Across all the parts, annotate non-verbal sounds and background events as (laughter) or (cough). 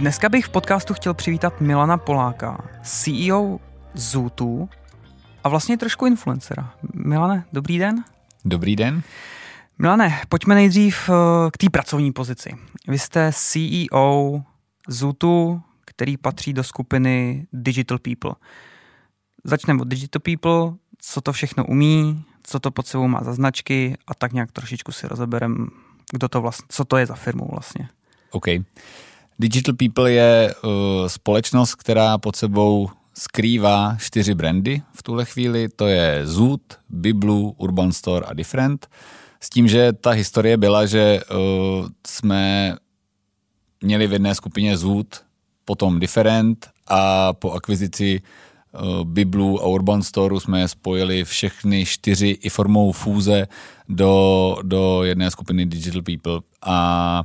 Dneska bych v podcastu chtěl přivítat Milana Poláka, CEO Zootu a vlastně trošku influencera. Milane, dobrý den. Dobrý den. Milane, pojďme nejdřív eh, k té pracovní pozici. Vy jste CEO Zootu, který patří do skupiny Digital People. Začneme od Digital People, co to všechno umí, co to pod sebou má za značky a tak nějak trošičku si rozeberem, kdo to vlastně, co to je za firmu vlastně. OK. Digital People je uh, společnost, která pod sebou skrývá čtyři brandy v tuhle chvíli. To je Zoot, Biblu, Urban Store a Different. S tím, že ta historie byla, že uh, jsme měli v jedné skupině Zoot, potom Different a po akvizici uh, Biblu a Urban Store jsme spojili všechny čtyři i formou fúze do, do jedné skupiny Digital People. A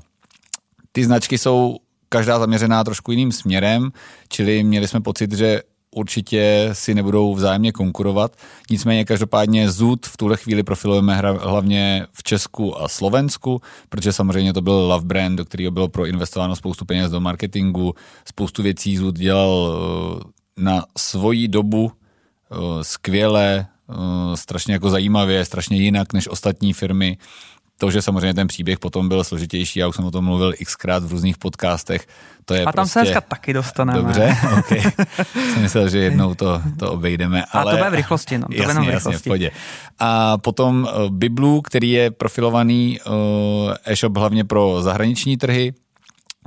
ty značky jsou každá zaměřená trošku jiným směrem, čili měli jsme pocit, že určitě si nebudou vzájemně konkurovat. Nicméně každopádně Zoot v tuhle chvíli profilujeme hra, hlavně v Česku a Slovensku, protože samozřejmě to byl love brand, do kterého bylo proinvestováno spoustu peněz do marketingu, spoustu věcí Zoot dělal eh, na svoji dobu eh, skvěle, eh, strašně jako zajímavě, strašně jinak než ostatní firmy. To, že samozřejmě ten příběh potom byl složitější, já už jsem o tom mluvil xkrát v různých podcastech. To je a tam prostě... se dneska taky dostaneme. Dobře, ok. (laughs) jsem myslel, že jednou to, to obejdeme. Ale... A to bude v rychlosti, no. To jasně, v rychlosti. jasně, v podě. A potom uh, Biblu, který je profilovaný uh, e-shop hlavně pro zahraniční trhy,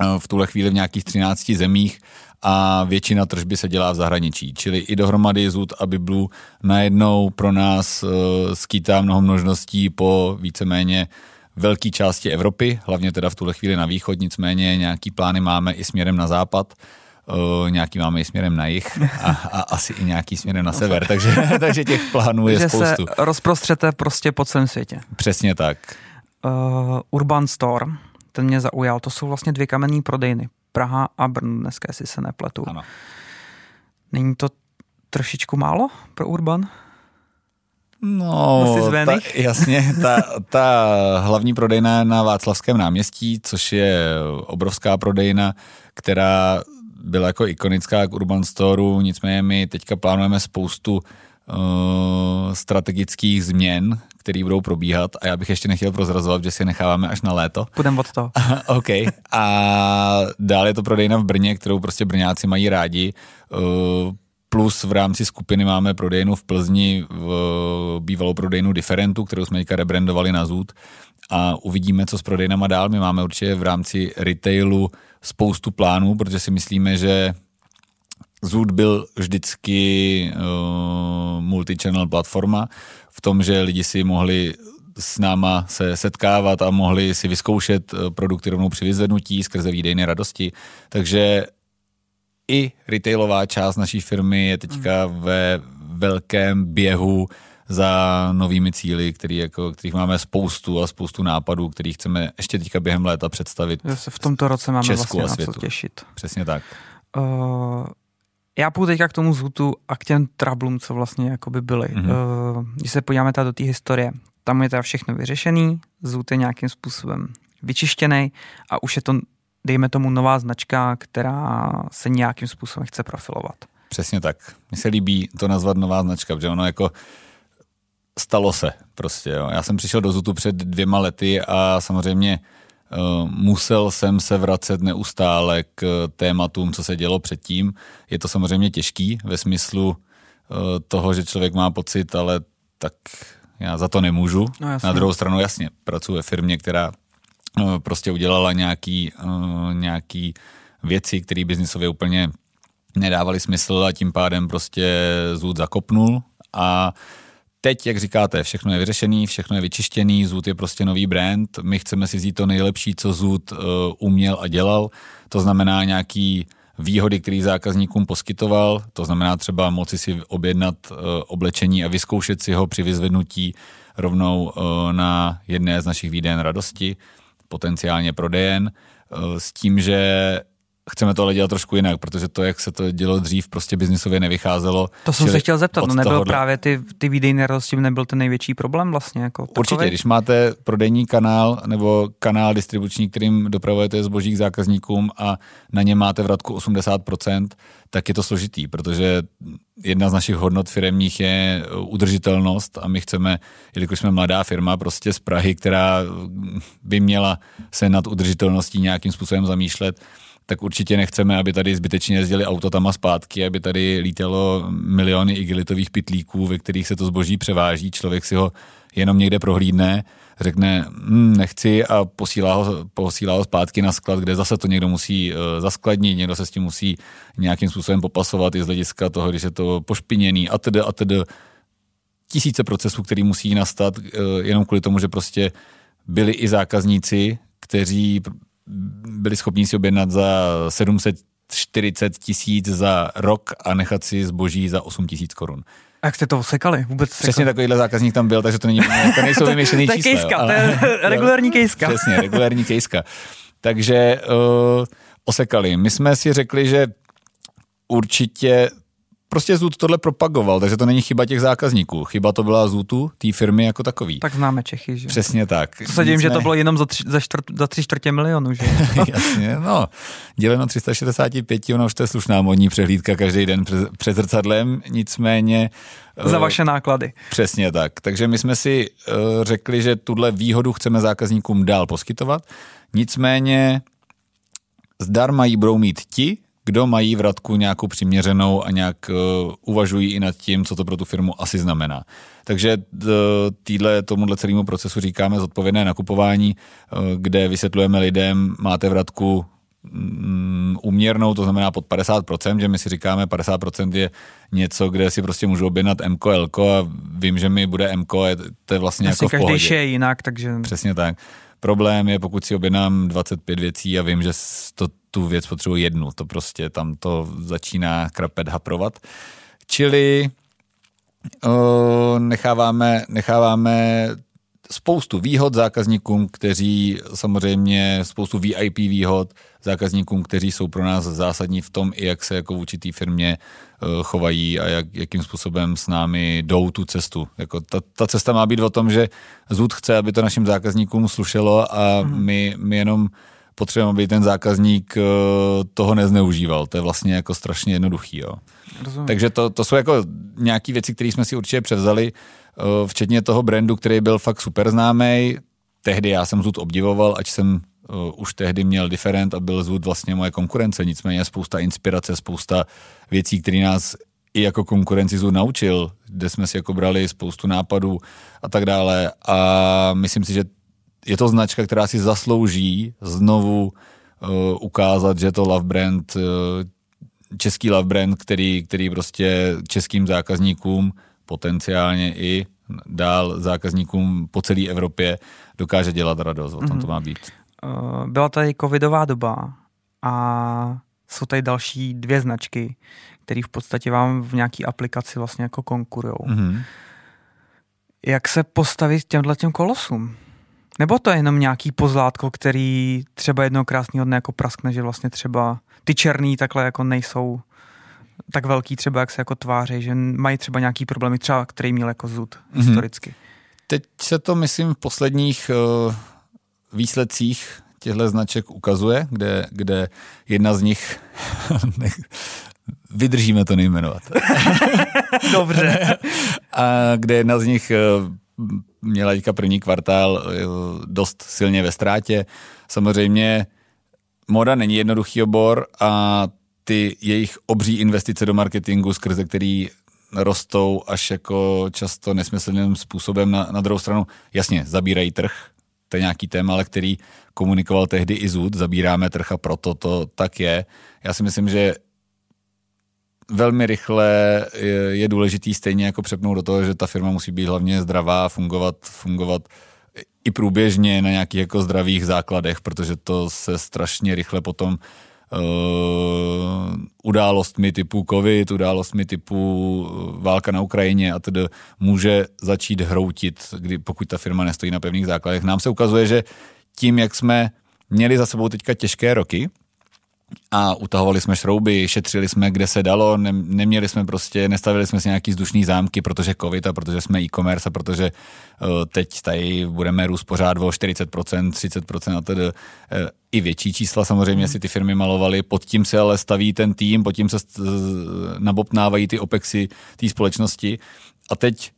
uh, v tuhle chvíli v nějakých 13 zemích a většina tržby se dělá v zahraničí. Čili i dohromady Zud a Biblu najednou pro nás uh, skýtá mnoho množností po víceméně velké části Evropy, hlavně teda v tuhle chvíli na východ, nicméně nějaký plány máme i směrem na západ. Uh, nějaký máme i směrem na jih a, a asi i nějaký směrem na sever, (laughs) takže, takže těch plánů je že spoustu. se rozprostřete prostě po celém světě. Přesně tak. Uh, Urban Store, ten mě zaujal, to jsou vlastně dvě kamenné prodejny. Praha a Brno, dneska jestli se nepletu. Ano. Není to trošičku málo pro Urban? No, ta, (laughs) jasně, ta, ta hlavní prodejna na Václavském náměstí, což je obrovská prodejna, která byla jako ikonická k Urban Storeu, nicméně my teďka plánujeme spoustu uh, strategických změn, které budou probíhat a já bych ještě nechtěl prozrazovat, že si je necháváme až na léto. Půjdeme od toho. OK. A dál je to prodejna v Brně, kterou prostě Brňáci mají rádi. Uh, plus v rámci skupiny máme prodejnu v Plzni, v bývalou prodejnu Differentu, kterou jsme teďka rebrandovali na Zoot a uvidíme, co s prodejnama dál. My máme určitě v rámci retailu spoustu plánů, protože si myslíme, že Zoot byl vždycky uh, multi-channel platforma v tom, že lidi si mohli s náma se setkávat a mohli si vyzkoušet eh, produkty rovnou při vyzvednutí skrze výdejné radosti. Takže i retailová část naší firmy je teďka hmm. ve velkém běhu za novými cíly, který jako, kterých máme spoustu a spoustu nápadů, kterých chceme ještě teďka během léta představit. se v tomto roce máme Česku vlastně a světu. na co těšit. Přesně tak. Uh, já půjdu teďka k tomu zhutu a k těm trablům, co vlastně jakoby byly. Mm-hmm. Když se podíváme tady do té historie, tam je teda všechno vyřešený, zhut je nějakým způsobem vyčištěný a už je to dejme tomu nová značka, která se nějakým způsobem chce profilovat. Přesně tak. Mně se líbí to nazvat nová značka, protože ono jako stalo se prostě. Jo. Já jsem přišel do Zutu před dvěma lety a samozřejmě uh, musel jsem se vracet neustále k tématům, co se dělo předtím. Je to samozřejmě těžký ve smyslu uh, toho, že člověk má pocit, ale tak já za to nemůžu. No, Na druhou stranu jasně, pracuji ve firmě, která uh, prostě udělala nějaký, uh, nějaký věci, které biznisově úplně nedávaly smysl a tím pádem prostě zůd zakopnul a teď, jak říkáte, všechno je vyřešený, všechno je vyčištěný, Zoot je prostě nový brand, my chceme si vzít to nejlepší, co Zoot uh, uměl a dělal, to znamená nějaký výhody, které zákazníkům poskytoval, to znamená třeba moci si objednat uh, oblečení a vyzkoušet si ho při vyzvednutí rovnou uh, na jedné z našich výden radosti, potenciálně prodejen, s tím, že chceme to ale dělat trošku jinak, protože to, jak se to dělo dřív, prostě biznisově nevycházelo. To jsem se chtěl zeptat, no nebyl tohohle... právě ty, ty výdejné radosti, nebyl ten největší problém vlastně? Jako Určitě, když máte prodejní kanál nebo kanál distribuční, kterým dopravujete zboží k zákazníkům a na ně máte vratku 80%, tak je to složitý, protože jedna z našich hodnot firemních je udržitelnost a my chceme, jelikož jsme mladá firma prostě z Prahy, která by měla se nad udržitelností nějakým způsobem zamýšlet, tak určitě nechceme, aby tady zbytečně jezdili auto tam a zpátky, aby tady lítalo miliony igelitových pitlíků, ve kterých se to zboží převáží. Člověk si ho jenom někde prohlídne, řekne hm, nechci a posílá ho, posílá ho zpátky na sklad, kde zase to někdo musí uh, zaskladnit, někdo se s tím musí nějakým způsobem popasovat i z hlediska toho, když je to pošpiněný a tedy a tedy tisíce procesů, který musí nastat uh, jenom kvůli tomu, že prostě byli i zákazníci, kteří byli schopni si objednat za 740 tisíc za rok a nechat si zboží za 8 tisíc korun. A jak jste to sekali? Vůbec Přesně sekali? takovýhle zákazník tam byl, takže to, není, to (laughs) nejsou vymyšlený čísla. to je kejska, to je (laughs) regulární kejska. Přesně, regulární kejska. Takže uh, osekali. My jsme si řekli, že určitě prostě Zut tohle propagoval, takže to není chyba těch zákazníků. Chyba to byla Zutu, té firmy jako takový. Tak známe Čechy, že? Přesně tak. To se dím, že to bylo jenom za tři, za, čtvrt, za tři čtvrtě milionu, že? (laughs) Jasně, no. Děleno 365, ono už to je slušná modní přehlídka každý den před, zrcadlem, nicméně... Za eh, vaše náklady. Přesně tak. Takže my jsme si uh, řekli, že tuhle výhodu chceme zákazníkům dál poskytovat, nicméně zdarma ji budou mít ti, kdo mají vratku nějakou přiměřenou a nějak uh, uvažují i nad tím, co to pro tu firmu asi znamená. Takže uh, týdle tomuhle celému procesu říkáme zodpovědné nakupování, uh, kde vysvětlujeme lidem, máte vratku um, uměrnou, to znamená pod 50%, že my si říkáme 50% je něco, kde si prostě můžu objednat MK, LK a vím, že mi bude MK, to je vlastně Asi jako v pohodě. každý je jinak, takže... Přesně tak. Problém je, pokud si objednám 25 věcí a vím, že to, tu věc potřebuji jednu, to prostě tam to začíná krapet haprovat. Čili uh, necháváme, necháváme spoustu výhod zákazníkům, kteří samozřejmě spoustu VIP výhod zákazníkům, kteří jsou pro nás zásadní v tom, i jak se jako v určitý firmě uh, chovají a jak, jakým způsobem s námi jdou tu cestu. Jako ta, ta cesta má být o tom, že Zud chce, aby to našim zákazníkům slušelo a mm. my, my jenom potřebujeme, aby ten zákazník uh, toho nezneužíval. To je vlastně jako strašně jednoduchý. Jo. Takže to, to jsou jako nějaké věci, které jsme si určitě převzali Eh, včetně toho brandu, který byl fakt super známý. Tehdy já jsem Zud obdivoval, ať jsem uh, už tehdy měl Different a byl Zud vlastně moje konkurence, nicméně spousta inspirace, spousta věcí, které nás i jako konkurenci Zud naučil, kde jsme si jako brali spoustu nápadů a tak dále a myslím si, že je to značka, která si zaslouží znovu uh, ukázat, že to love brand, uh, český love brand, který, který prostě českým zákazníkům potenciálně i dál zákazníkům po celé Evropě dokáže dělat radost. O tom to má být. Eh, byla tady covidová doba a jsou tady další dvě značky, které v podstatě vám v nějaké aplikaci vlastně jako konkurují. Mm-hmm. Jak se postavit těmhle těm kolosům? Nebo to je jenom nějaký pozlátko, který třeba jednou krásného dne jako praskne, že vlastně třeba ty černý takhle jako nejsou tak velký třeba, jak se jako tváří, že mají třeba nějaký problémy, třeba který měl jako zud mm-hmm. historicky. Teď se to, myslím, v posledních uh, výsledcích těchto značek ukazuje, kde, kde jedna z nich, (laughs) vydržíme to nejmenovat. (laughs) Dobře. (laughs) A kde jedna z nich uh, měla teďka první kvartál uh, dost silně ve ztrátě. Samozřejmě moda není jednoduchý obor a ty jejich obří investice do marketingu, skrze který rostou až jako často nesmyslným způsobem na, na druhou stranu. Jasně, zabírají trh, to je nějaký téma, ale který komunikoval tehdy i Zud, zabíráme trh a proto to tak je. Já si myslím, že velmi rychle je, je důležitý stejně jako přepnout do toho, že ta firma musí být hlavně zdravá, fungovat, fungovat i průběžně na nějakých jako zdravých základech, protože to se strašně rychle potom uh, událostmi typu covid, událostmi typu eh, válka na Ukrajině a tedy může začít hroutit, kdy, pokud ta firma nestojí na pevných základech. Nám se ukazuje, že tím, jak jsme měli za sebou teďka těžké roky, a utahovali jsme šrouby, šetřili jsme, kde se dalo, ne, neměli jsme prostě, nestavili jsme si nějaký vzdušný zámky, protože covid a protože jsme e-commerce a protože uh, teď tady budeme růst pořád o 40%, 30% a tedy uh, i větší čísla samozřejmě hmm. si ty firmy malovaly, pod tím se ale staví ten tým, pod tím se st- nabopnávají ty OPEXy té společnosti a teď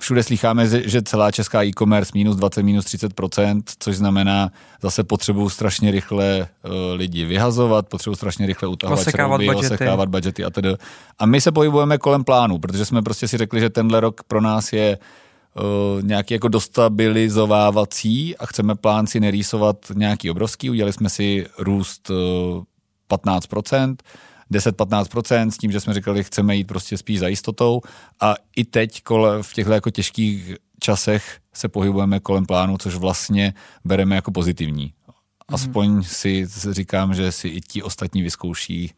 všude slycháme, že celá česká e-commerce minus 20, minus 30%, což znamená zase potřebu strašně rychle uh, lidi vyhazovat, potřebu strašně rychle utahovat osekávat, budgety. osekávat budgety a tedy. A my se pohybujeme kolem plánu, protože jsme prostě si řekli, že tenhle rok pro nás je uh, nějaký jako dostabilizovávací a chceme plán si nerýsovat nějaký obrovský. Udělali jsme si růst uh, 15%, 10-15%, s tím, že jsme říkali, chceme jít prostě spíš za jistotou a i teď kole, v těchto jako těžkých časech se pohybujeme kolem plánu, což vlastně bereme jako pozitivní. Mhm. Aspoň mm. si říkám, že si i ti ostatní vyzkouší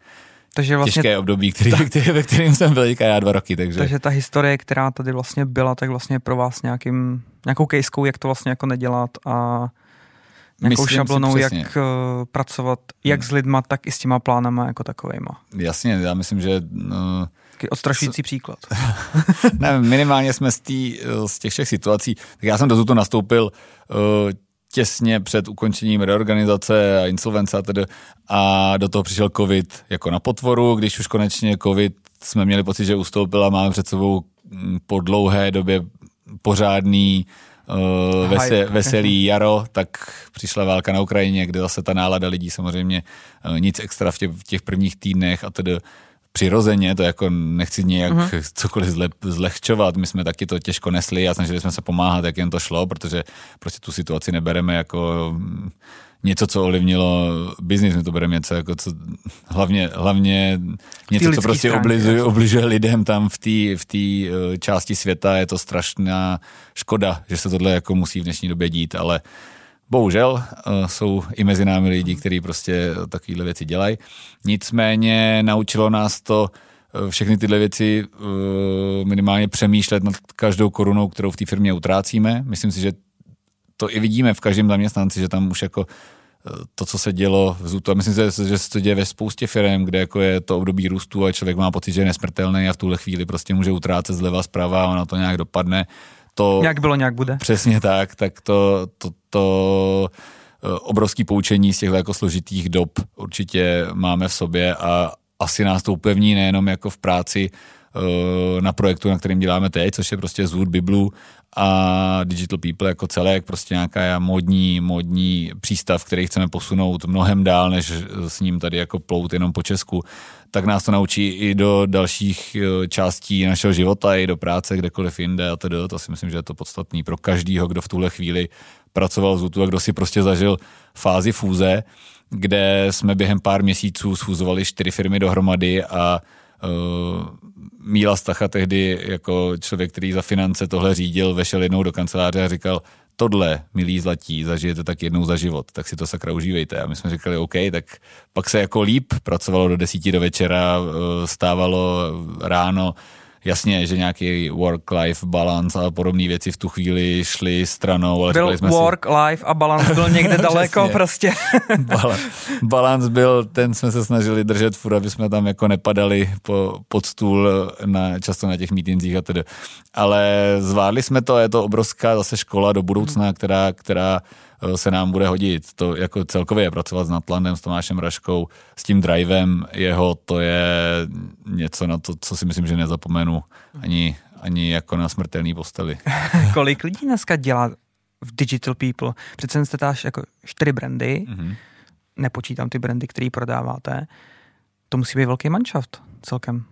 takže vlastně těžké období, který, ta, který, ve kterým jsem byl já dva roky. Takže. takže ta historie, která tady vlastně byla, tak vlastně pro vás nějakým, nějakou kejskou, jak to vlastně jako nedělat a Myslím šablonou, jak uh, pracovat jak hmm. s lidma, tak i s těma plánama jako takovejma. Jasně, já myslím, že... Uh, odstrašující s... příklad. (laughs) ne, minimálně jsme z, tý, eh, z těch všech situací, tak já jsem do Zutu nastoupil uh, těsně před ukončením reorganizace a insolvence a tedy a do toho přišel covid jako na potvoru, když už konečně covid jsme měli pocit, že ustoupil a máme před sebou mm, po dlouhé době pořádný uh, vese, veselý jaro, tak přišla válka na Ukrajině, kde zase ta nálada lidí samozřejmě uh, nic extra v těch, v těch prvních týdnech a tedy přirozeně, to jako nechci nějak uh-huh. cokoliv zle, zlehčovat, my jsme taky to těžko nesli a snažili jsme se pomáhat, jak jen to šlo, protože prostě tu situaci nebereme jako něco, co ovlivnilo biznis, my to bereme něco jako co, hlavně, hlavně něco, co prostě obližuje, obližuje lidem tam v té v tý, eh, části světa, je to strašná škoda, že se tohle jako musí v dnešní době dít, ale Bohužel uh, jsou i mezi námi lidi, kteří prostě takovéhle věci dělají. Nicméně naučilo nás to uh, všechny tyhle věci minimálně přemýšlet nad každou korunou, kterou v té firmě utrácíme. Myslím si, že to i vidíme v každém zaměstnanci, že tam už jako eh, to, co se dělo v Zutu, a myslím si, že se to děje ve spoustě firm, kde jako je to období růstu a člověk má pocit, že je nesmrtelný a v tuhle chvíli prostě může utrácet zleva zprava a ono to nějak dopadne. To, nějak bylo, nějak bude. Přesně tak, tak to, to, to eh, obrovský poučení z těchto jako složitých dob určitě máme v sobě a asi nás to upevní nejenom jako v práci, Eh, na projektu, na kterým děláme teď, což je prostě Zvůd Biblu a Digital People jako celek, prostě nějaká módní, módní přístav, který chceme posunout mnohem dál, než s ním tady jako plout jenom po Česku, tak nás to naučí i do dalších eh, částí našeho života, i do práce, kdekoliv jinde a tedy. To si myslím, že je to podstatný pro každýho, kdo v tuhle chvíli pracoval Zutu a kdo si prostě zažil fázi fúze, kde jsme během pár měsíců sfúzovali čtyři firmy dohromady a Míla Stacha tehdy jako člověk, který za finance tohle řídil, vešel jednou do kanceláře a říkal, tohle, milí zlatí, zažijete tak jednou za život, tak si to sakra užívejte. A my jsme říkali, OK, tak pak se jako líp pracovalo do desíti do večera, eh, stávalo ráno, jasně, že nějaký work-life balance a podobné věci v tu chvíli šly stranou. Ale byl jsme work, si... life a balance byl (laughs) někde daleko prostě. (laughs) balance byl, ten jsme se snažili držet furt, aby jsme tam jako nepadali po, pod stůl na, často na těch meetingsích a tedy. Ale zvládli jsme to, je to obrovská zase škola do budoucna, která, která Eh, se nám bude hodit. To jako celkově pracovat s Natlandem, s Tomášem Raškou, s tím drivem jeho, to je něco na to, co si myslím, že nezapomenu ani, ani jako na smrtelný posteli. (laughs) Kolik lidí dneska dělá v Digital People? Přece jste táž jako čtyři brandy, mm-hmm. nepočítám ty brandy, které prodáváte. To musí být velký manšaft celkem.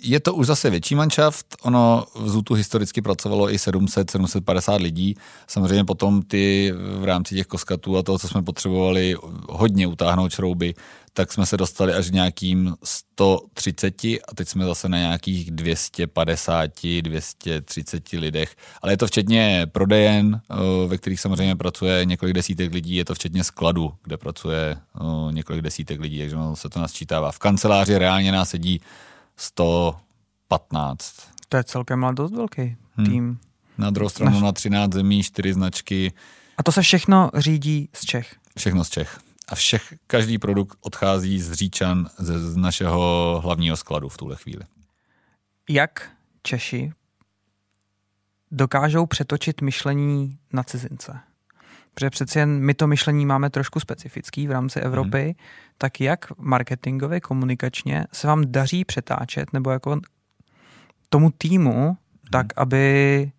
Je to už zase větší manšaft, ono v Zutu historicky pracovalo i 700-750 lidí, samozřejmě potom ty v rámci těch koskatů a toho, co jsme potřebovali hodně utáhnout šrouby, tak jsme se dostali až nějakým 130 a teď jsme zase na nějakých 250, 230 lidech. Ale je to včetně prodejen, eh, ve kterých samozřejmě pracuje několik desítek lidí, je to včetně skladu, kde pracuje eh, několik desítek lidí, takže se to nasčítává. V kanceláři reálně nás sedí 115. To je celkem ale dost velký hmm. tým. Hmm. Na druhou stranu Naš... na 13 zemí, 4 značky. A to se všechno řídí z Čech? Všechno z Čech. A všech, každý produkt odchází z Říčan, z, z našeho hlavního skladu v tuhle chvíli. Jak Češi dokážou přetočit myšlení na cizince? Protože přeci jen my to myšlení máme trošku specifický v rámci Evropy, hmm. tak jak marketingově, komunikačně se vám daří přetáčet, nebo jako tomu týmu, hmm. tak aby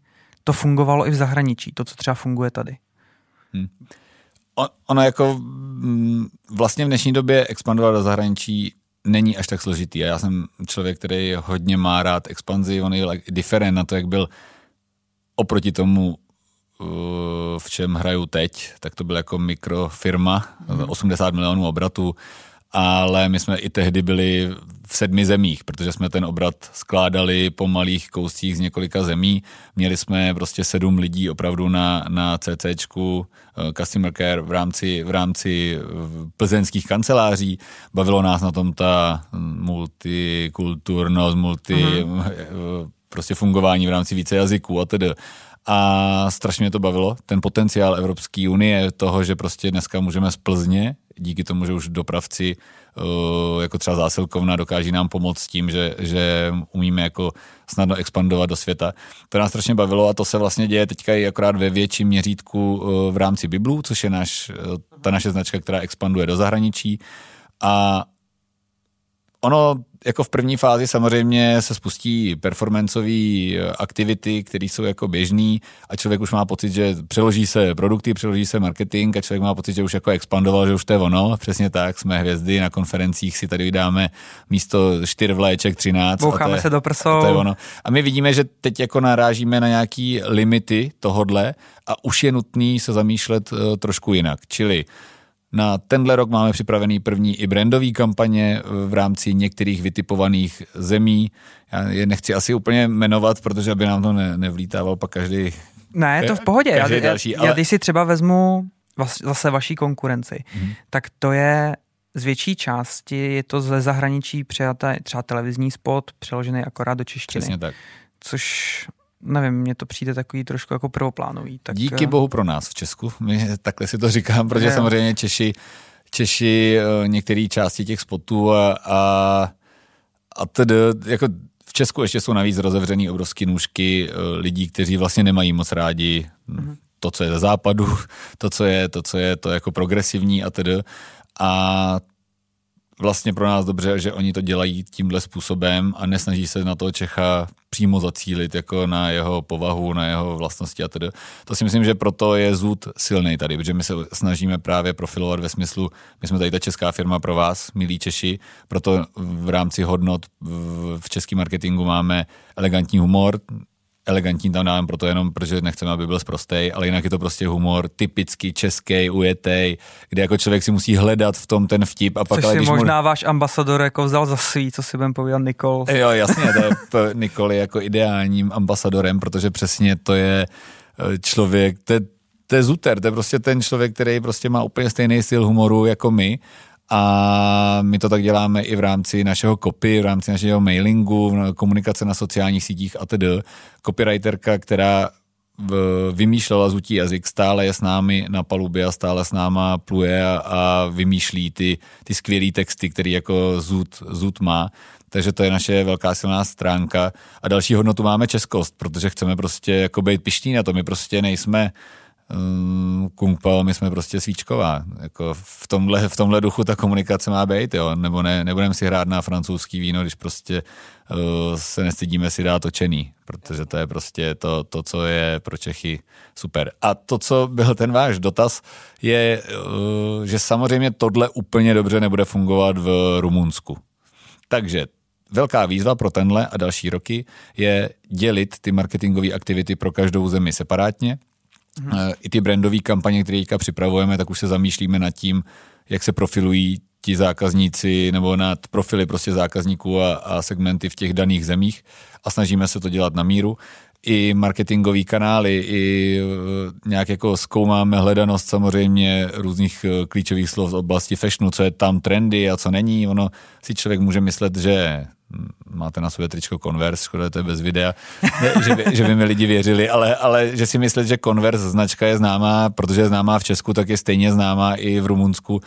to fungovalo i v zahraničí, to, co třeba funguje tady. Hmm. ono jako mm, vlastně v dnešní době expandovat do zahraničí není až tak složitý. A já jsem člověk, který hodně má rád expanzi, on je diferent na to, jak byl oproti tomu v čem hraju teď, tak to byla jako mikrofirma, mm. 80 milionů obratu, ale my jsme i tehdy byli v sedmi zemích, protože jsme ten obrat skládali po malých kouscích z několika zemí. Měli jsme prostě sedm lidí opravdu na, na CCčku, eh, customer care v rámci, v rámci eh, plzeňských kanceláří. Bavilo nás na tom ta multikulturnost, multi, mm. prostě fungování v rámci více jazyků a tedy a strašně mě to bavilo, ten potenciál Evropské unie, toho, že prostě dneska můžeme z Plzně, díky tomu, že už dopravci uh, jako třeba zásilkovna dokáží nám pomoct tím, že, že umíme jako snadno expandovat do světa. To nás strašně bavilo a to se vlastně děje teďka i akorát ve větším měřítku uh, v rámci Biblu, což je naš, uh, ta naše značka, která expanduje do zahraničí. A ono jako v první fázi samozřejmě se spustí performanceové aktivity, které jsou jako běžný a člověk už má pocit, že přeloží se produkty, přeloží se marketing a člověk má pocit, že už jako expandoval, že už to je ono. Přesně tak, jsme hvězdy, na konferencích si tady dáme místo čtyř vléček 13. Boucháme se do prsou. A, to je ono. a my vidíme, že teď jako narážíme na nějaký limity tohodle a už je nutný se zamýšlet uh, trošku jinak. Čili na tenhle rok máme připravený první i brandový kampaně v rámci některých vytipovaných zemí. Já je nechci asi úplně jmenovat, protože aby nám to ne, nevlítával pak každý. Ne, je to v pohodě. Já, další, já, ale... já když si třeba vezmu zase vaší konkurenci, hmm. tak to je z větší části je to ze zahraničí přijaté třeba televizní spot, přeložený akorát do češtiny. Přesně tak. Což nevím, mně to přijde takový trošku jako prvoplánový. Tak... Díky eh, bohu pro nás v Česku, (laughs) my takhle si to říkám, protože je, samozřejmě Češi, Češi eh, některé části těch spotů a, a, a tedy, jako v Česku ještě jsou navíc rozevřený obrovský nůžky eh, lidí, kteří vlastně nemají moc rádi mm-hmm. to, co je ze západu, (laughs) to, co je, to, co je to jako progresivní a tedy. A vlastně pro nás dobře, že oni to dělají tímhle způsobem a nesnaží se na toho Čecha přímo zacílit jako na jeho povahu, na jeho vlastnosti a tedy. To si myslím, že proto je zůd silný tady, protože my se snažíme právě profilovat ve smyslu, my jsme tady ta česká firma pro vás, milí Češi, proto v rámci hodnot v českém marketingu máme elegantní humor, elegantní tam dáme proto jenom, protože nechceme, aby byl zprostej, ale jinak je to prostě humor typicky český, ujetej, kde jako člověk si musí hledat v tom ten vtip. A pak, Což ale, si možná mo... váš ambasador jako vzal za svý, co si budem povídat Nikol. Jo, jasně, (laughs) to je, Nikol je jako ideálním ambasadorem, protože přesně to je eh, člověk, to je, to je Zuter, to je prostě ten člověk, který prostě má úplně stejný styl humoru jako my a my to tak děláme i v rámci našeho copy, v rámci našeho mailingu, komunikace na sociálních sítích a tedy. Copywriterka, která vymýšlela zutí jazyk, stále je s námi na palubě a stále s náma pluje a, a vymýšlí ty, ty skvělé texty, který jako zud, zud má. Takže to je naše velká silná stránka. A další hodnotu máme českost, protože chceme prostě jako být pišní na to. My prostě nejsme um, Kung Pao, my jsme prostě svíčková. Jako v, tomhle, v tomhle duchu ta komunikace má být, jo. Nebo ne, nebudeme si hrát na francouzský víno, když prostě uh, se nestydíme si dát točený, protože to je prostě to, to, co je pro Čechy super. A to, co byl ten váš dotaz, je, uh, že samozřejmě tohle úplně dobře nebude fungovat v Rumunsku. Takže velká výzva pro tenhle a další roky je dělit ty marketingové aktivity pro každou zemi separátně. Hmm. I ty brandové kampaně, které teďka připravujeme, tak už se zamýšlíme nad tím, jak se profilují ti zákazníci nebo nad profily prostě zákazníků a, a segmenty v těch daných zemích a snažíme se to dělat na míru i marketingové kanály, i e, nějak jako zkoumáme hledanost samozřejmě různých e, klíčových slov z oblasti fashionu, co je tam trendy a co není. Ono si člověk může myslet, že máte na sobě tričko Converse, škoda, to je bez videa, že, by, že by mi lidi věřili, ale, ale že si myslet, že Converse značka je známá, protože je známá v Česku, tak je stejně známá i v Rumunsku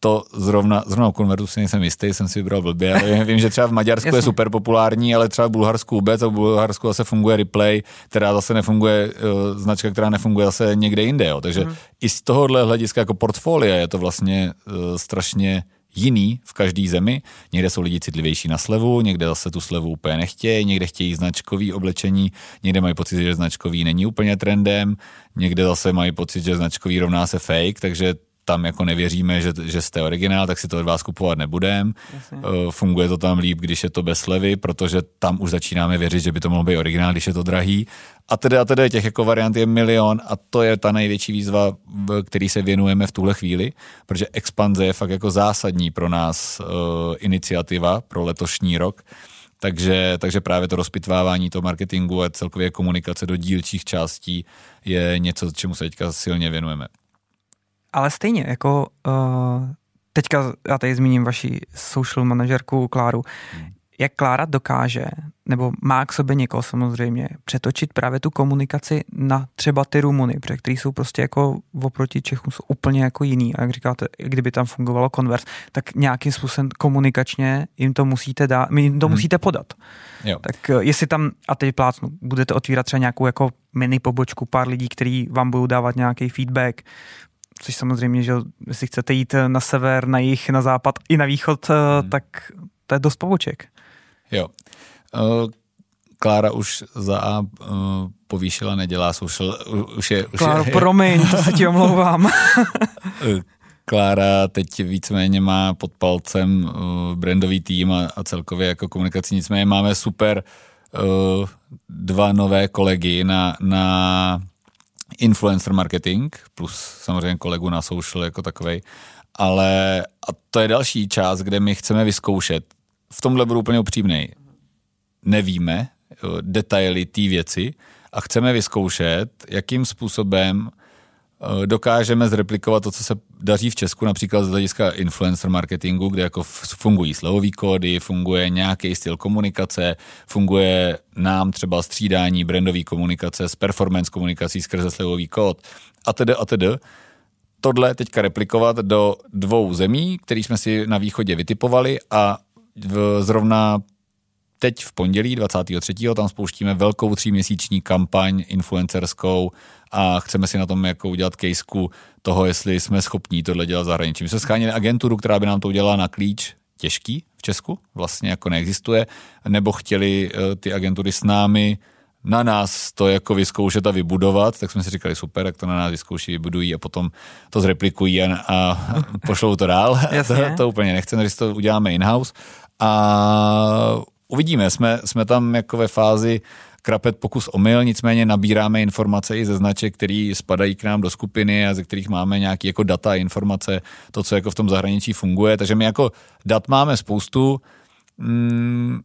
to zrovna, zrovna konvertu si nejsem jistý, jsem si vybral blbě, ale vím, že třeba v Maďarsku je super populární, ale třeba v Bulharsku vůbec a v Bulharsku zase funguje replay, která zase nefunguje, uh, značka, která nefunguje zase někde jinde, jo. takže mm. i z tohohle hlediska jako portfolia je to vlastně uh, strašně jiný v každé zemi. Někde jsou lidi citlivější na slevu, někde zase tu slevu úplně nechtějí, někde chtějí značkový oblečení, někde mají pocit, že značkový není úplně trendem, někde zase mají pocit, že značkový rovná se fake, takže tam jako nevěříme, že, že jste originál, tak si to od vás kupovat nebudem. Jasně. Eh, funguje to tam líp, když je to bez slevy, protože tam už začínáme věřit, že by to mohlo být originál, když je to drahý. A tedy a tedy těch jako variant je milion a to je ta největší výzva, který se věnujeme v tuhle chvíli, protože expanze je fakt jako zásadní pro nás uh, iniciativa pro letošní rok. Takže, takže právě to rozpitvávání toho marketingu a celkově komunikace do dílčích částí je něco, čemu se teďka silně věnujeme. Ale stejně, jako uh, teďka já tady zmíním vaši social manažerku Kláru. Hmm. Jak Klára dokáže, nebo má k sobě někoho samozřejmě, přetočit právě tu komunikaci na třeba ty Rumuny, protože který jsou prostě jako oproti Čechům jsou úplně jako jiný. A jak říkáte, kdyby tam fungovalo konvers, tak nějakým způsobem komunikačně jim to musíte dát, jim to hmm. musíte podat. Jo. Tak eh, jestli tam, a teď plácnu, budete otvírat třeba nějakou jako mini pobočku, pár lidí, kteří vám budou dávat nějaký feedback, což samozřejmě, že jestli chcete jít na sever, na jih, na západ i na východ, eh, hmm. tak to je dost poboček. Jo. Uh, Klára už za A povýšila, nedělá social, už je... Už Kláro, je, promiň, to se ti (laughs) omlouvám. Klára teď víceméně má pod palcem brandový tým a, a celkově jako komunikaci, nicméně máme super dva nové kolegy na, na influencer marketing, plus samozřejmě kolegu na social jako takovej, ale a to je další část, kde my chceme vyzkoušet. V tomhle budu úplně upřímnej. Nevíme detaily té věci a chceme vyzkoušet, jakým způsobem Eh, dokážeme zreplikovat to, co se daří v Česku, například z hlediska influencer marketingu, kde jako fungují slovový kódy, funguje nějaký styl komunikace, funguje nám třeba střídání brandové komunikace s performance komunikací skrze slovový kód a tedy a tedy. Tohle teďka replikovat do dvou zemí, které jsme si na východě vytipovali a v, zrovna teď v pondělí 23. tam spouštíme velkou tříměsíční kampaň influencerskou a chceme si na tom jako udělat kejsku toho, jestli jsme schopní tohle dělat zahraničí. My jsme schánili agenturu, která by nám to udělala na klíč, těžký v Česku, vlastně jako neexistuje, nebo chtěli eh, ty agentury s námi na nás to jako vyzkoušet a vybudovat, tak jsme si říkali super, tak to na nás vyzkouší, vybudují a potom to zreplikují a, a pošlou to dál. (laughs) to, to úplně nechceme, že to uděláme in-house. A uvidíme, jsme, jsme tam jako ve fázi krapet pokus omyl, nicméně nabíráme informace i ze značek, které spadají k nám do skupiny a ze kterých máme nějaké jako data, informace, to, co jako v tom zahraničí funguje. Takže my jako dat máme spoustu, mm,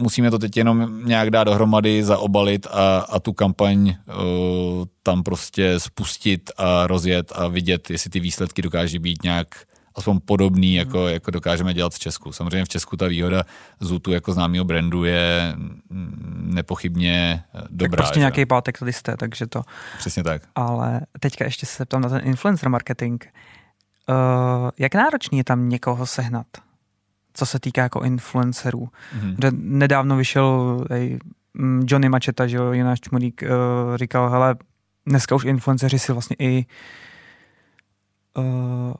musíme to teď jenom nějak dát dohromady, zaobalit a, a tu kampaň uh, tam prostě spustit a rozjet a vidět, jestli ty výsledky dokáží být nějak aspoň podobný, jako, jako dokážeme dělat v Česku. Samozřejmě v Česku ta výhoda Zutu jako známého brandu je nepochybně dobrá. Tak prostě že? nějaký pátek tady jste, takže to. Přesně tak. Ale teďka ještě se ptám na ten influencer marketing. Uh, jak náročný je tam někoho sehnat? Co se týká jako influencerů. Mm-hmm. Nedávno vyšel ej, mm, Johnny Mačeta, že jo, Jonáš Čmurík, uh, říkal, hele, dneska už influenceři si vlastně i uh,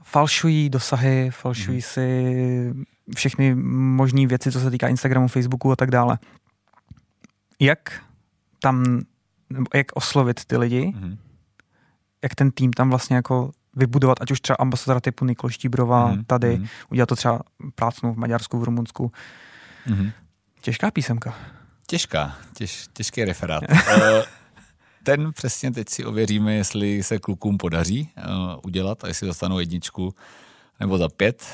falšují dosahy, falšují hmm. si všechny možné věci, co se týká Instagramu, Facebooku a tak dále. Jak tam, jak oslovit ty lidi, hmm. jak ten tým tam vlastně jako vybudovat, ať už třeba ambasadora typu Nikol Štíbrova hmm. tady, hmm. udělat to třeba prácnu v Maďarsku, v Rumunsku. Hmm. Těžká písemka. Těžká, těž, těžký referát. (laughs) Ten přesně teď si ověříme, jestli se klukům podaří uh, udělat a jestli dostanou jedničku nebo za pět.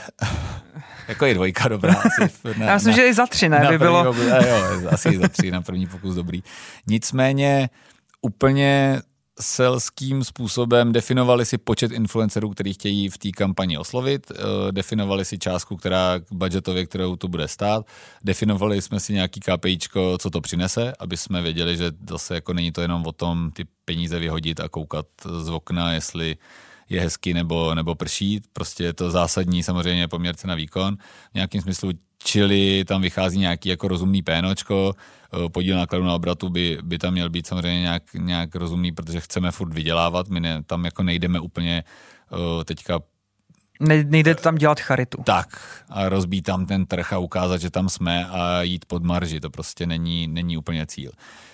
(laughs) jako je dvojka dobrá. Asi (laughs) na, Já myslím, na, že i za tři, ne? By bylo... Pokus, jo, asi i za tři na první pokus dobrý. Nicméně úplně selským způsobem definovali si počet influencerů, který chtějí v té kampani oslovit, eh, definovali si částku, která budgetově, kterou to bude stát, definovali jsme si nějaký KPIčko, co to přinese, aby jsme věděli, že zase jako není to jenom o tom ty peníze vyhodit a koukat z okna, jestli je hezky nebo, nebo prší. Prostě je to zásadní samozřejmě poměrce na výkon. V nějakém smyslu čili tam vychází nějaký jako rozumný pénočko, eh, podíl nákladu na obratu by, by tam měl být samozřejmě nějak, nějak rozumný, protože chceme furt vydělávat, my ne, tam jako nejdeme úplně uh, teďka ne, nejde tam dělat charitu. Tak a rozbít tam ten trh a ukázat, že tam jsme a jít pod marži, to prostě není, není úplně cíl.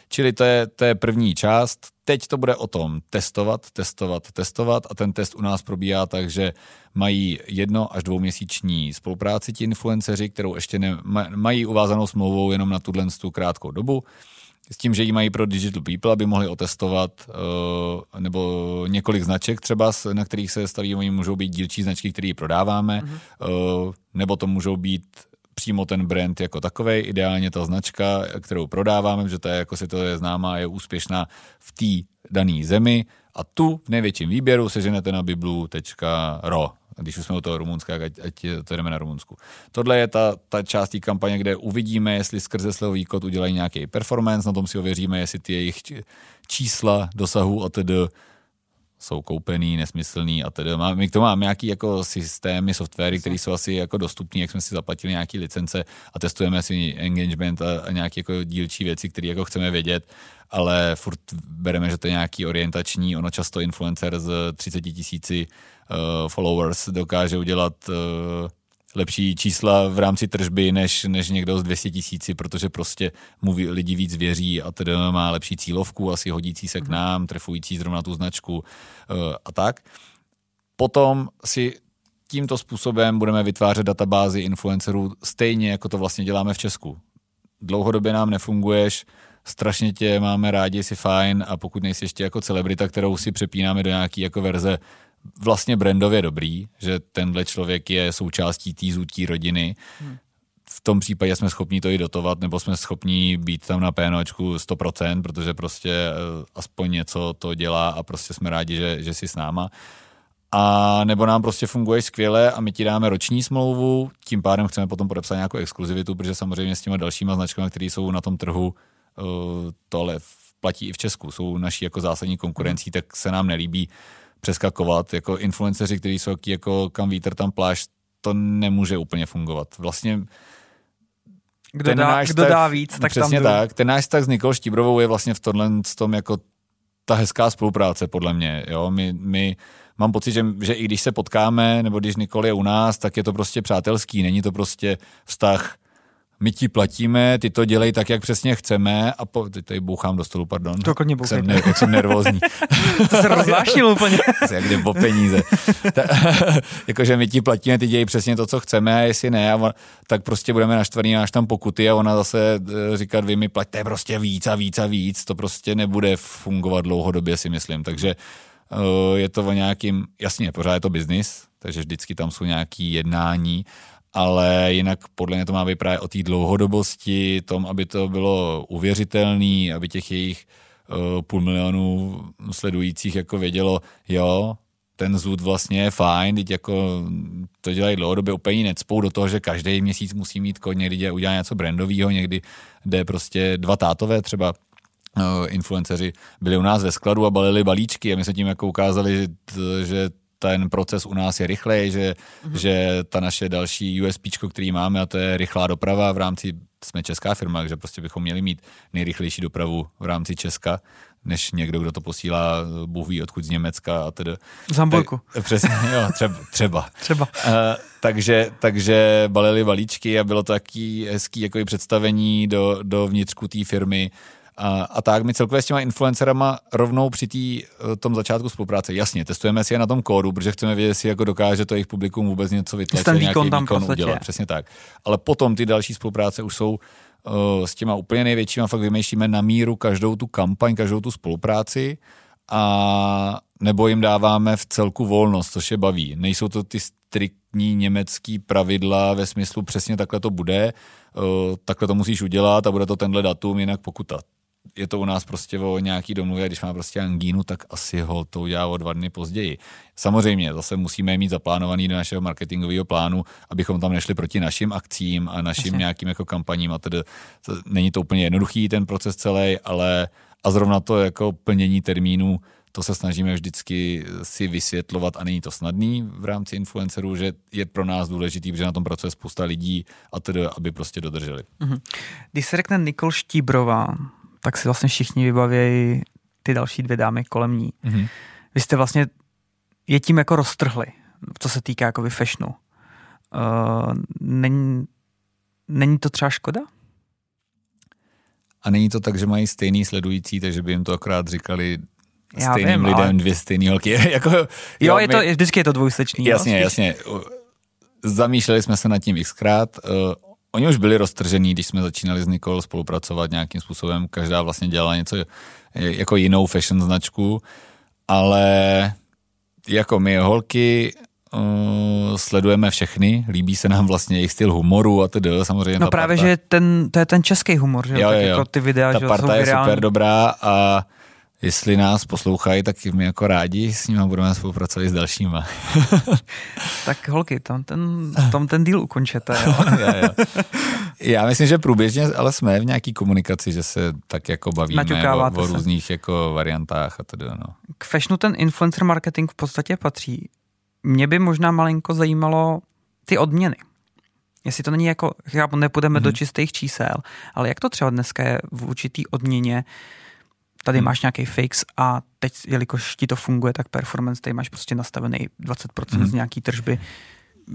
Čili to je, to je první část. Teď to bude o tom testovat, testovat, testovat a ten test u nás probíhá tak, že mají jedno až dvouměsíční spolupráci ti influenceři, kterou ještě ne, mají uvázanou smlouvou jenom na tuhle tu krátkou dobu s tím, že ji mají pro Digital People, aby mohli otestovat uh, nebo několik značek třeba, na kterých se staví, oni můžou být dílčí značky, které prodáváme, mm-hmm. uh, nebo to můžou být přímo ten brand jako takový, ideálně ta značka, kterou prodáváme, že to je, jako si to je známá, je úspěšná v té dané zemi. A tu v největším výběru seženete na biblu.ro když už jsme u toho Rumunska, ať, ať to jdeme na Rumunsku. Tohle je ta, ta část té kampaně, kde uvidíme, jestli skrze slový kód udělají nějaký performance, na tom si ověříme, jestli ty jejich čísla dosahu a tedy jsou koupený, nesmyslný a tedy. My k tomu máme nějaký jako systémy, softwary, které jsou asi jako dostupné, jak jsme si zaplatili nějaký licence a testujeme si engagement a, a nějaké jako dílčí věci, které jako chceme vědět, ale furt bereme, že to je nějaký orientační, ono často influencer z 30 tisíci uh, followers dokáže udělat uh, lepší čísla v rámci tržby než, než někdo z 200 tisíci, protože prostě mu lidi víc věří a tedy má lepší cílovku, asi hodící se k mhm. nám, trefující zrovna tu značku uh, a tak. Potom si tímto způsobem budeme vytvářet databázy influencerů stejně, jako to vlastně děláme v Česku. Dlouhodobě nám nefunguješ, strašně tě máme rádi, jsi fajn a pokud nejsi ještě jako celebrita, kterou si přepínáme do nějaký jako verze vlastně brandově dobrý, že tenhle člověk je součástí té zůtí rodiny. Hmm. V tom případě jsme schopni to i dotovat, nebo jsme schopni být tam na PNOčku 100%, protože prostě eh, aspoň něco to dělá a prostě jsme rádi, že, že jsi s náma. A nebo nám prostě funguje skvěle a my ti dáme roční smlouvu, tím pádem chceme potom podepsat nějakou exkluzivitu, protože samozřejmě s těma dalšíma značkami, které jsou na tom trhu, eh, tohle platí i v Česku, jsou naší jako zásadní konkurencí, tak se nám nelíbí přeskakovat. Jako influenceři, kteří jsou jako kam vítr, tam plášť, to nemůže úplně fungovat. Vlastně kdo, dá, náš kdo tak, dá víc, tak přesně tam tak. Ten náš tak s Nikol Štíbrovou je vlastně v tohle s tom jako ta hezká spolupráce, podle mě. Jo? My, my mám pocit, že, že i když se potkáme, nebo když Nikol je u nás, tak je to prostě přátelský. Není to prostě vztah my ti platíme, ty to dělej tak, jak přesně chceme a po, teď tady bouchám do stolu, pardon. To klidně jsem, ne, jak jsem nervózní. (laughs) to se rozvášnil úplně. (laughs) jak jde po peníze. Ta, (laughs) jakože my ti platíme, ty dělej přesně to, co chceme a jestli ne, a tak prostě budeme naštvaný, až tam pokuty a ona zase e, říkat, vy mi platíte prostě víc a víc a víc, to prostě nebude fungovat dlouhodobě, si myslím. Takže e, je to o nějakým, jasně, pořád je to biznis, takže vždycky tam jsou nějaký jednání, ale jinak podle mě to má být právě o té dlouhodobosti, tom, aby to bylo uvěřitelné, aby těch jejich uh, půl milionu sledujících jako vědělo, jo, ten zůd vlastně je fajn, teď jako to dělají dlouhodobě úplně necpou do toho, že každý měsíc musí mít kod, někdy udělá něco brandového, někdy jde prostě dva tátové třeba uh, influenceři byli u nás ve skladu a balili balíčky a my jsme tím jako ukázali, že ten proces u nás je rychlej, že, mm-hmm. že ta naše další USP, který máme, a to je rychlá doprava v rámci, jsme česká firma, takže prostě bychom měli mít nejrychlejší dopravu v rámci Česka, než někdo, kdo to posílá, Bůh ví odkud z Německa a tedy. Z Hamburgu. Tak, přesně, jo, třeba. Třeba. třeba. Uh, takže, takže balili balíčky a bylo to taký hezký jako představení do, do vnitřku té firmy, a, a tak my celkově s těma influencerama rovnou při tý, eh, tom začátku spolupráce, jasně, testujeme si je na tom kódu, protože chceme vědět, jestli jako dokáže to jejich publikum vůbec něco vytlačit, nějaký výkon, tam výkon udělat, přesně tak. Ale potom ty další spolupráce už jsou s těma úplně největšíma fakt vymýšlíme na míru každou tu kampaň, každou tu spolupráci a nebo jim dáváme v celku volnost, což je baví. Nejsou to ty striktní německý pravidla ve smyslu přesně takhle to bude, takhle to musíš udělat a bude to tenhle datum, jinak pokuta je to u nás prostě o nějaký domluvě, když má prostě angínu, tak asi ho to udělá o dva dny později. Samozřejmě, zase musíme mít zaplánovaný do našeho marketingového plánu, abychom tam nešli proti našim akcím a našim Asi. nějakým jako kampaním a tedy není to úplně jednoduchý ten proces celý, ale a zrovna to jako plnění termínu, to se snažíme vždycky si vysvětlovat a není to snadný v rámci influencerů, že je pro nás důležitý, protože na tom pracuje spousta lidí a tedy, aby prostě dodrželi. Mhm. Když se řekne Nikol Štíbrová, tak si vlastně všichni vybavějí ty další dvě dámy kolem ní. Mm-hmm. Vy jste vlastně je tím jako roztrhli, co se týká jako fashionu. Uh, není, není to třeba škoda? A není to tak, že mají stejný sledující, takže by jim to akorát říkali Já stejným vím, lidem ale... dvě stejné holky. (laughs) jako, jo, jo je my... to, vždycky je to dvojsečný. Jasně, jo, jasně. Zamýšleli jsme se nad tím xkrát. Uh, Oni už byli roztržení, když jsme začínali s Nikol spolupracovat nějakým způsobem. Každá vlastně dělala něco jako jinou fashion značku, ale jako my holky uh, sledujeme všechny, líbí se nám vlastně jejich styl humoru a tedy samozřejmě. No právě, parta. že ten, to je ten český humor, že jo, jo, jo. jako ty videa, Ta že parta jsou je super dobrá a jestli nás poslouchají, tak my jako rádi s nimi budeme spolupracovat s dalšíma. (laughs) tak holky, tam ten, tam ten díl ukončete. Jo? (laughs) já, jo. Já myslím, že průběžně, ale jsme v nějaký komunikaci, že se tak jako bavíme o, o různých jako variantách a tedy. No. K fashionu ten influencer marketing v podstatě patří. Mě by možná malinko zajímalo ty odměny. Jestli to není jako, chápu, nepůjdeme mm-hmm. do čistých čísel, ale jak to třeba dneska je v určitý odměně, tady hmm. máš nějaký fix a teď, jelikož ti to funguje, tak performance, tady máš prostě nastavený 20% hmm. z nějaký tržby.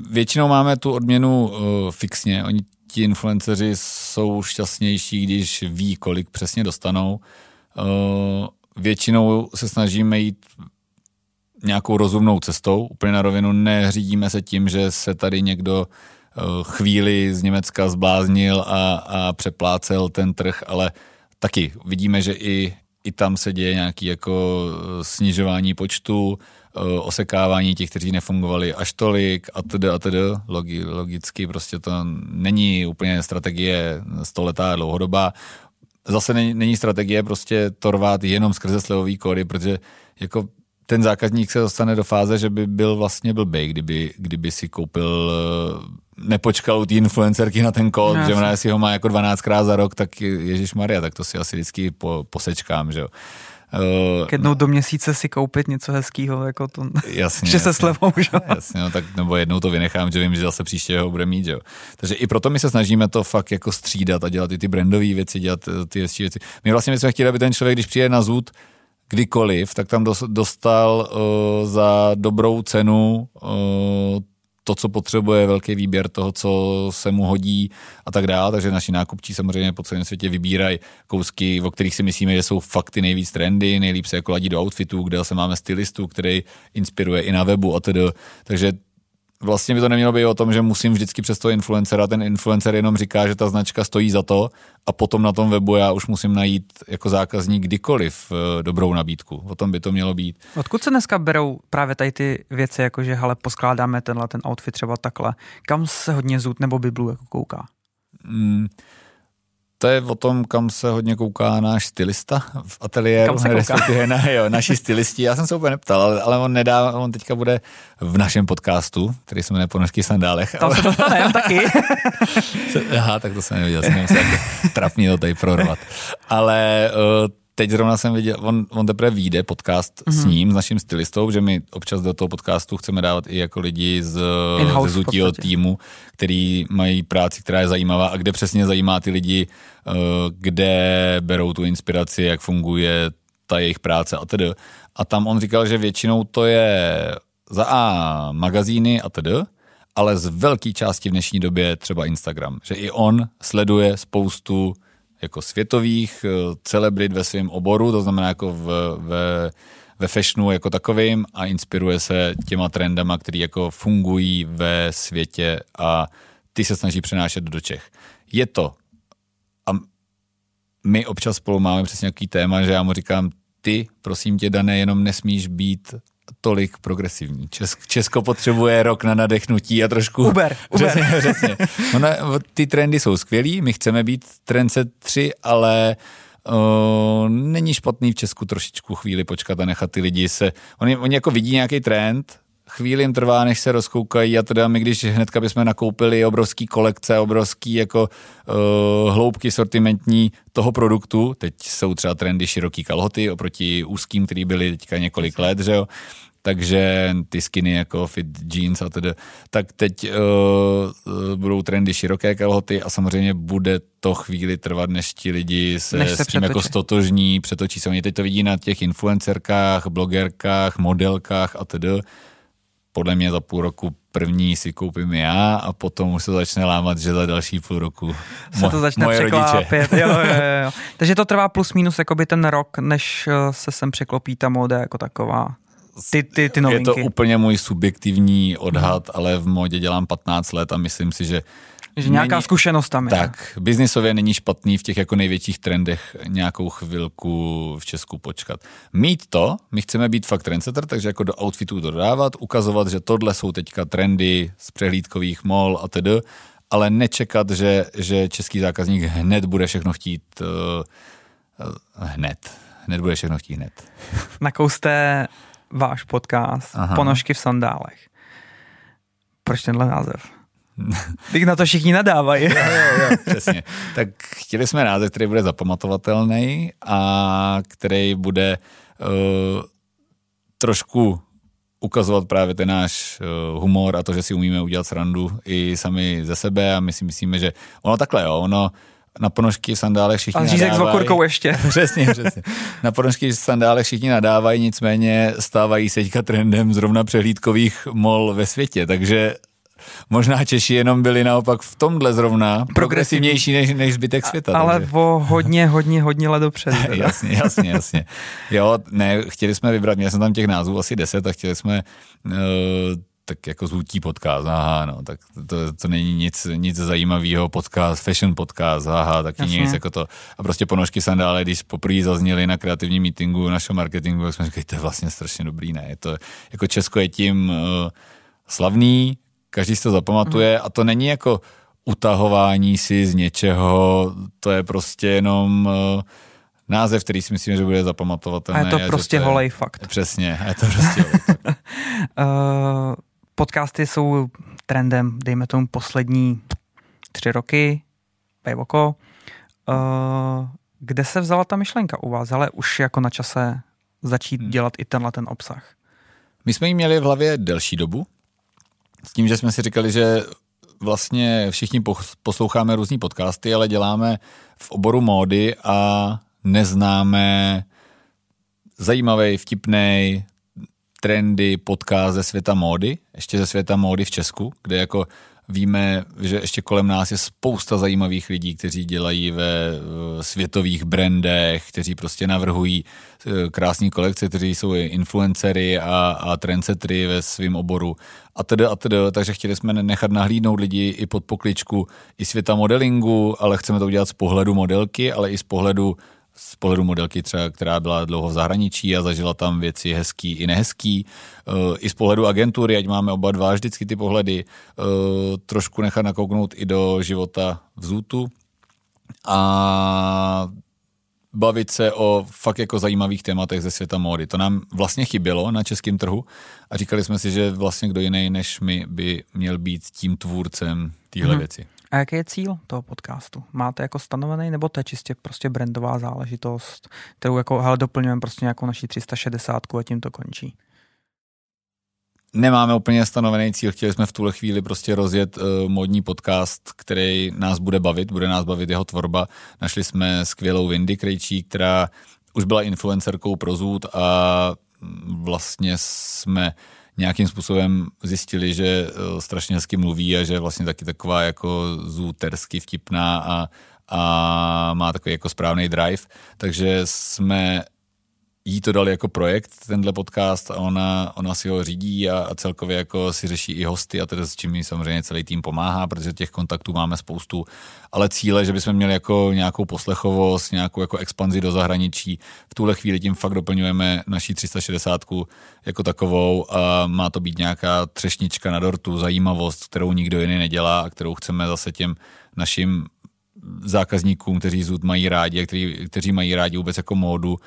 Většinou máme tu odměnu uh, fixně, oni ti influenceři jsou šťastnější, když ví, kolik přesně dostanou. Uh, většinou se snažíme jít nějakou rozumnou cestou, úplně na rovinu neřídíme se tím, že se tady někdo uh, chvíli z Německa zbláznil a, a přeplácel ten trh, ale taky vidíme, že i i tam se děje nějaký jako eh, snižování počtu, eh, osekávání těch, kteří nefungovali až tolik a tedy a tedy. Logi, logicky prostě to není úplně strategie stoletá dlouhodobá. Zase není, není strategie prostě to rvát jenom skrze slevový kódy, protože jako ten zákazník se dostane do fáze, že by byl vlastně blbej, kdyby, kdyby si koupil eh, nepočkal u té influencerky na ten kód, no, že ona si ho má jako 12krát za rok, tak Ježíš Maria, tak to si asi vždycky po, posečkám, že jo. Uh, jednou do měsíce si koupit něco hezkého, jako to, jasně, (laughs) že se slevou, že? (laughs) Jasně, no, tak nebo jednou to vynechám, že vím, že zase příště ho bude mít, že jo. Takže i proto my se snažíme to fakt jako střídat a dělat i ty brandové věci, dělat eh, ty hezčí věci. My vlastně my jsme chtěli, aby ten člověk, když přijde na zůd, kdykoliv, tak tam dostal uh, za dobrou cenu uh, to, co potřebuje, velký výběr toho, co se mu hodí a tak dále. Takže naši nákupčí samozřejmě po celém světě vybírají kousky, o kterých si myslíme, že jsou fakt nejvíc trendy, nejlíp se jako ladí do outfitu, kde se máme stylistu, který inspiruje i na webu a tedy. Takže vlastně by to nemělo být o tom, že musím vždycky přes toho influencera, ten influencer jenom říká, že ta značka stojí za to a potom na tom webu já už musím najít jako zákazník kdykoliv eh, dobrou nabídku. O tom by to mělo být. Odkud se dneska berou právě tady ty věci, jako že hele, poskládáme tenhle ten outfit třeba takhle. Kam se hodně zůd nebo Biblu jako kouká? Mm, to je o tom, kam se hodně kouká náš stylista v ateliéru, respektive na, jo, naši stylisti. Já jsem se úplně neptal, ale, ale on nedá, on teďka bude v našem podcastu, který se jmenuje Ponožky sandálech. Tam se dostaneme taky. (laughs) Aha, tak to jsem neviděl, jsem se trapně to tady prorvat. Ale uh, teď zrovna jsem viděl, on, on teprve vyjde podcast mm-hmm. s mhm. ním, s naším stylistou, že my občas do toho podcastu chceme dávat i jako lidi z, ze zutího týmu, který mají práci, která je zajímavá a kde přesně zajímá ty lidi, uh, kde berou tu inspiraci, jak funguje ta jejich práce a tedy. A tam on říkal, že většinou to je za A magazíny a tedy, ale z velké části v dnešní době třeba Instagram. Že i on sleduje spoustu jako světových eh, celebrit ve svém oboru, to znamená jako v, ve, ve fashionu jako takovým a inspiruje se těma trendama, které jako fungují ve světě a ty se snaží přenášet do Čech. Je to a my občas spolu máme přesně nějaký téma, že já mu říkám, ty, prosím tě, Dané, jenom nesmíš být tolik progresivní. Česk, Česko potřebuje rok na nadechnutí a trošku... Uber, (laughs) Uber. Přesně, přesně. Ona, ty trendy jsou skvělý, my chceme být trendset 3, ale uh, není špatný v Česku trošičku chvíli počkat a nechat ty lidi se... Oni, oni jako vidí nějaký trend, chvíli jim trvá, než se rozkoukají a teda my, když hnedka bychom nakoupili obrovský kolekce, obrovský jako uh, hloubky sortimentní toho produktu, teď jsou třeba trendy široký kalhoty oproti úzkým, který byly teďka několik let, že jo, takže ty skiny jako fit jeans a tedy, tak teď uh, budou trendy široké kalhoty a samozřejmě bude to chvíli trvat, než ti lidi se, než se s tím přetočí. jako stotožní, přetočí se. Oni teď to vidí na těch influencerkách, blogerkách, modelkách a tedy podle mě za půl roku první si koupím já a potom už se začne lámat, že za další půl roku se to začne moje překlápět. Jo, jo, jo. (laughs) Takže to trvá plus minus jakoby ten rok, než eh, se sem překlopí ta móda jako taková. Ty, ty, ty novinky. Je to úplně můj subjektivní odhad, hmm. ale v módě dělám 15 let a myslím si, že že nějaká není, zkušenost tam je. Tak, biznisově není špatný v těch jako největších trendech nějakou chvilku v Česku počkat. Mít to, my chceme být fakt trendsetter, takže jako do outfitů dodávat, ukazovat, že tohle jsou teďka trendy z přehlídkových mol a tedy, ale nečekat, že, že český zákazník hned bude všechno chtít uh, hned. Hned bude všechno chtít hned. (laughs) Nakouste váš podcast Aha. Ponožky v sandálech. Proč tenhle název? Teď na to všichni nadávají. jo, jo, jo, přesně. Tak chtěli jsme název, který bude zapamatovatelný a který bude uh, trošku ukazovat právě ten náš uh, humor a to, že si umíme udělat srandu i sami ze sebe a my si myslíme, že ono takhle, jo, ono na ponožky v sandálech všichni a nadávají. s okurkou ještě. (laughs) přesně, přesně. Na ponožky v sandálech všichni nadávají, nicméně stávají se teďka trendem zrovna přehlídkových mol ve světě, takže možná Češi jenom byli naopak v tomhle zrovna progresivnější než, než zbytek světa. Ale takže. o hodně, hodně, hodně let dopředu. (laughs) jasně, jasně, jasně. Jo, ne, chtěli jsme vybrat, měl jsem tam těch názvů asi deset a chtěli jsme uh, tak jako zvutí podcast, aha, no, tak to, to není nic, nic zajímavého, podcast, fashion podcast, aha, taky Jasně. nic jako to. A prostě ponožky sandále, když poprvé zazněli na kreativním meetingu našeho marketingu, tak jsme říkali, to je vlastně strašně dobrý, ne, je to, jako Česko je tím uh, slavný, každý si to zapamatuje mm. a to není jako utahování si z něčeho, to je prostě jenom uh, název, který si myslím, že bude zapamatovatelný. A je to prostě to je, holej fakt. Přesně, a je to prostě holej fakt. uh, (laughs) podcasty jsou trendem, dejme tomu poslední tři roky, pejvoko. Uh, kde se vzala ta myšlenka u vás? Ale už jako na čase začít hmm. dělat i tenhle ten obsah. My jsme ji měli v hlavě delší dobu, s tím, že jsme si říkali, že vlastně všichni posloucháme různý podcasty, ale děláme v oboru módy a neznáme zajímavý, vtipný trendy, podcast ze světa módy, ještě ze světa módy v Česku, kde jako Víme, že ještě kolem nás je spousta zajímavých lidí, kteří dělají ve světových brandech, kteří prostě navrhují e, krásné kolekce, kteří jsou influencery a, a trendsetry ve svém oboru. A tedy a tedy, takže chtěli jsme nechat nahlídnout lidi i pod pokličku i světa modelingu, ale chceme to udělat z pohledu modelky, ale i z pohledu z pohledu modelky třeba, která byla dlouho v zahraničí a zažila tam věci hezký i nehezký. Eh, I z pohledu agentury, ať máme oba dva vždycky ty pohledy, eh, trošku nechat nakouknout i do života v Zůtu a bavit se o fakt jako zajímavých tématech ze světa módy. To nám vlastně chybělo na českém trhu a říkali jsme si, že vlastně kdo jiný než my by měl být tím tvůrcem téhle hmm. věci. A jaký je cíl toho podcastu? Máte jako stanovený, nebo to je čistě prostě brandová záležitost, kterou jako, hele, doplňujeme prostě nějakou naší 360 a tím to končí? Nemáme úplně stanovený cíl, chtěli jsme v tuhle chvíli prostě rozjet uh, modní podcast, který nás bude bavit, bude nás bavit jeho tvorba. Našli jsme skvělou Windy Krejčí, která už byla influencerkou pro Zůd a vlastně jsme nějakým způsobem zjistili, že eh, strašně hezky mluví a že je vlastně taky taková jako zůtersky vtipná a, a má takový jako správný drive, takže jsme jí to dali jako projekt, tenhle podcast a ona, ona si ho řídí a, a celkově jako si řeší i hosty a tedy s čím samozřejmě celý tým pomáhá, protože těch kontaktů máme spoustu, ale cíle, že bychom měli jako nějakou poslechovost, nějakou jako expanzi do zahraničí, v tuhle chvíli tím fakt doplňujeme naší 360 jako takovou a má to být nějaká třešnička na dortu, zajímavost, kterou nikdo jiný nedělá a kterou chceme zase těm našim zákazníkům, kteří zůd mají rádi a kteří, kteří mají rádi vůbec jako módu,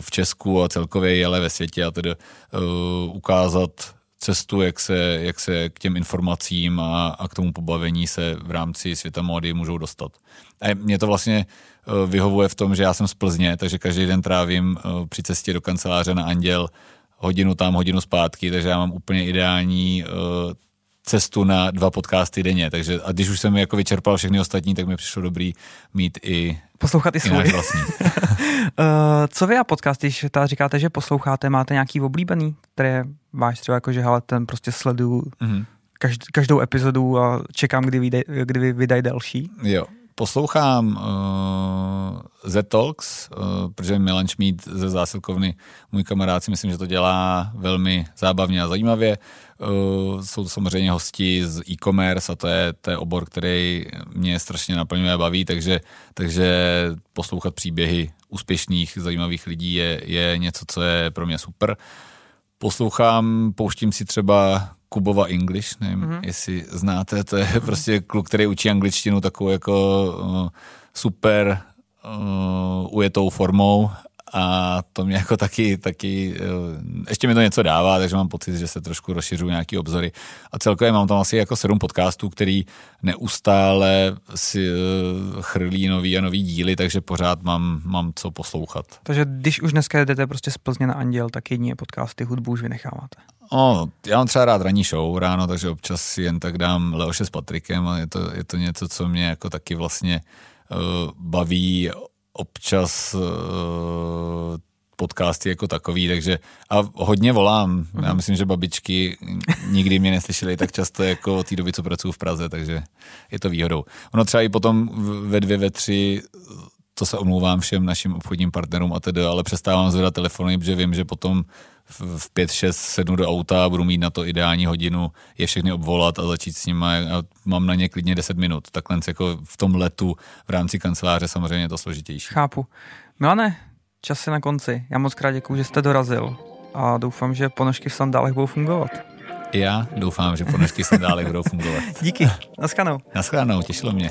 v Česku a celkově jele ve světě a tedy uh, ukázat cestu, jak se, jak se k těm informacím a, a k tomu pobavení se v rámci světa módy můžou dostat. A mě to vlastně uh, vyhovuje v tom, že já jsem z Plzně, takže každý den trávím uh, při cestě do kanceláře na Anděl hodinu tam, hodinu zpátky, takže já mám úplně ideální cestu na dva podcasty denně, takže a když už jsem jako vyčerpal všechny ostatní, tak mi přišlo dobrý mít i poslouchat i, svůj. vlastní. uh, (laughs) co vy a podcast, když ta říkáte, že posloucháte, máte nějaký oblíbený, které váš třeba jako, že hele, ten prostě sleduju mm-hmm. každ, každou epizodu a čekám, kdy, vyjde, kdy vydají další? Jo, poslouchám uh, Z-Talks, uh, protože Milan Šmíd ze zásilkovny, můj kamarád si myslím, že to dělá velmi zábavně a zajímavě. Uh, jsou to samozřejmě hosti z e-commerce a to je, to je obor, který mě strašně naplňuje a baví, takže, takže poslouchat příběhy úspěšných, zajímavých lidí je, je něco, co je pro mě super. Poslouchám, pouštím si třeba Kubova English, nevím, mm-hmm. jestli znáte, to je prostě kluk, který učí angličtinu takovou jako uh, super uh, ujetou formou a to mě jako taky, taky, uh, ještě mi to něco dává, takže mám pocit, že se trošku rozšiřují nějaký obzory a celkově mám tam asi jako sedm podcastů, který neustále si uh, chrlí nový a nový díly, takže pořád mám, mám co poslouchat. Takže když už dneska jdete prostě z Plzně na Anděl, tak jedině podcasty, hudbu už vynecháváte. No, já mám třeba rád ranní show ráno, takže občas si jen tak dám Leoše s Patrikem a je to, je to něco, co mě jako taky vlastně uh, baví občas uh, podcasty jako takový, takže a hodně volám. Já mhm. myslím, že babičky nikdy mě neslyšely tak často jako od té doby, co pracuji v Praze, takže je to výhodou. Ono třeba i potom ve dvě, ve tři to se omlouvám všem našim obchodním partnerům a tedy, ale přestávám zvedat telefony, protože vím, že potom v 5, 6, 7 do auta, budu mít na to ideální hodinu, je všechny obvolat a začít s nimi a mám na ně klidně 10 minut. Takhle jako v tom letu v rámci kanceláře samozřejmě je to složitější. Chápu. Milane, čas je na konci. Já moc krát děkuji, že jste dorazil a doufám, že ponožky v sandálech budou fungovat. Já doufám, že ponožky v sandálech budou fungovat. (laughs) Díky, naschledanou. Naschledanou, těšilo mě.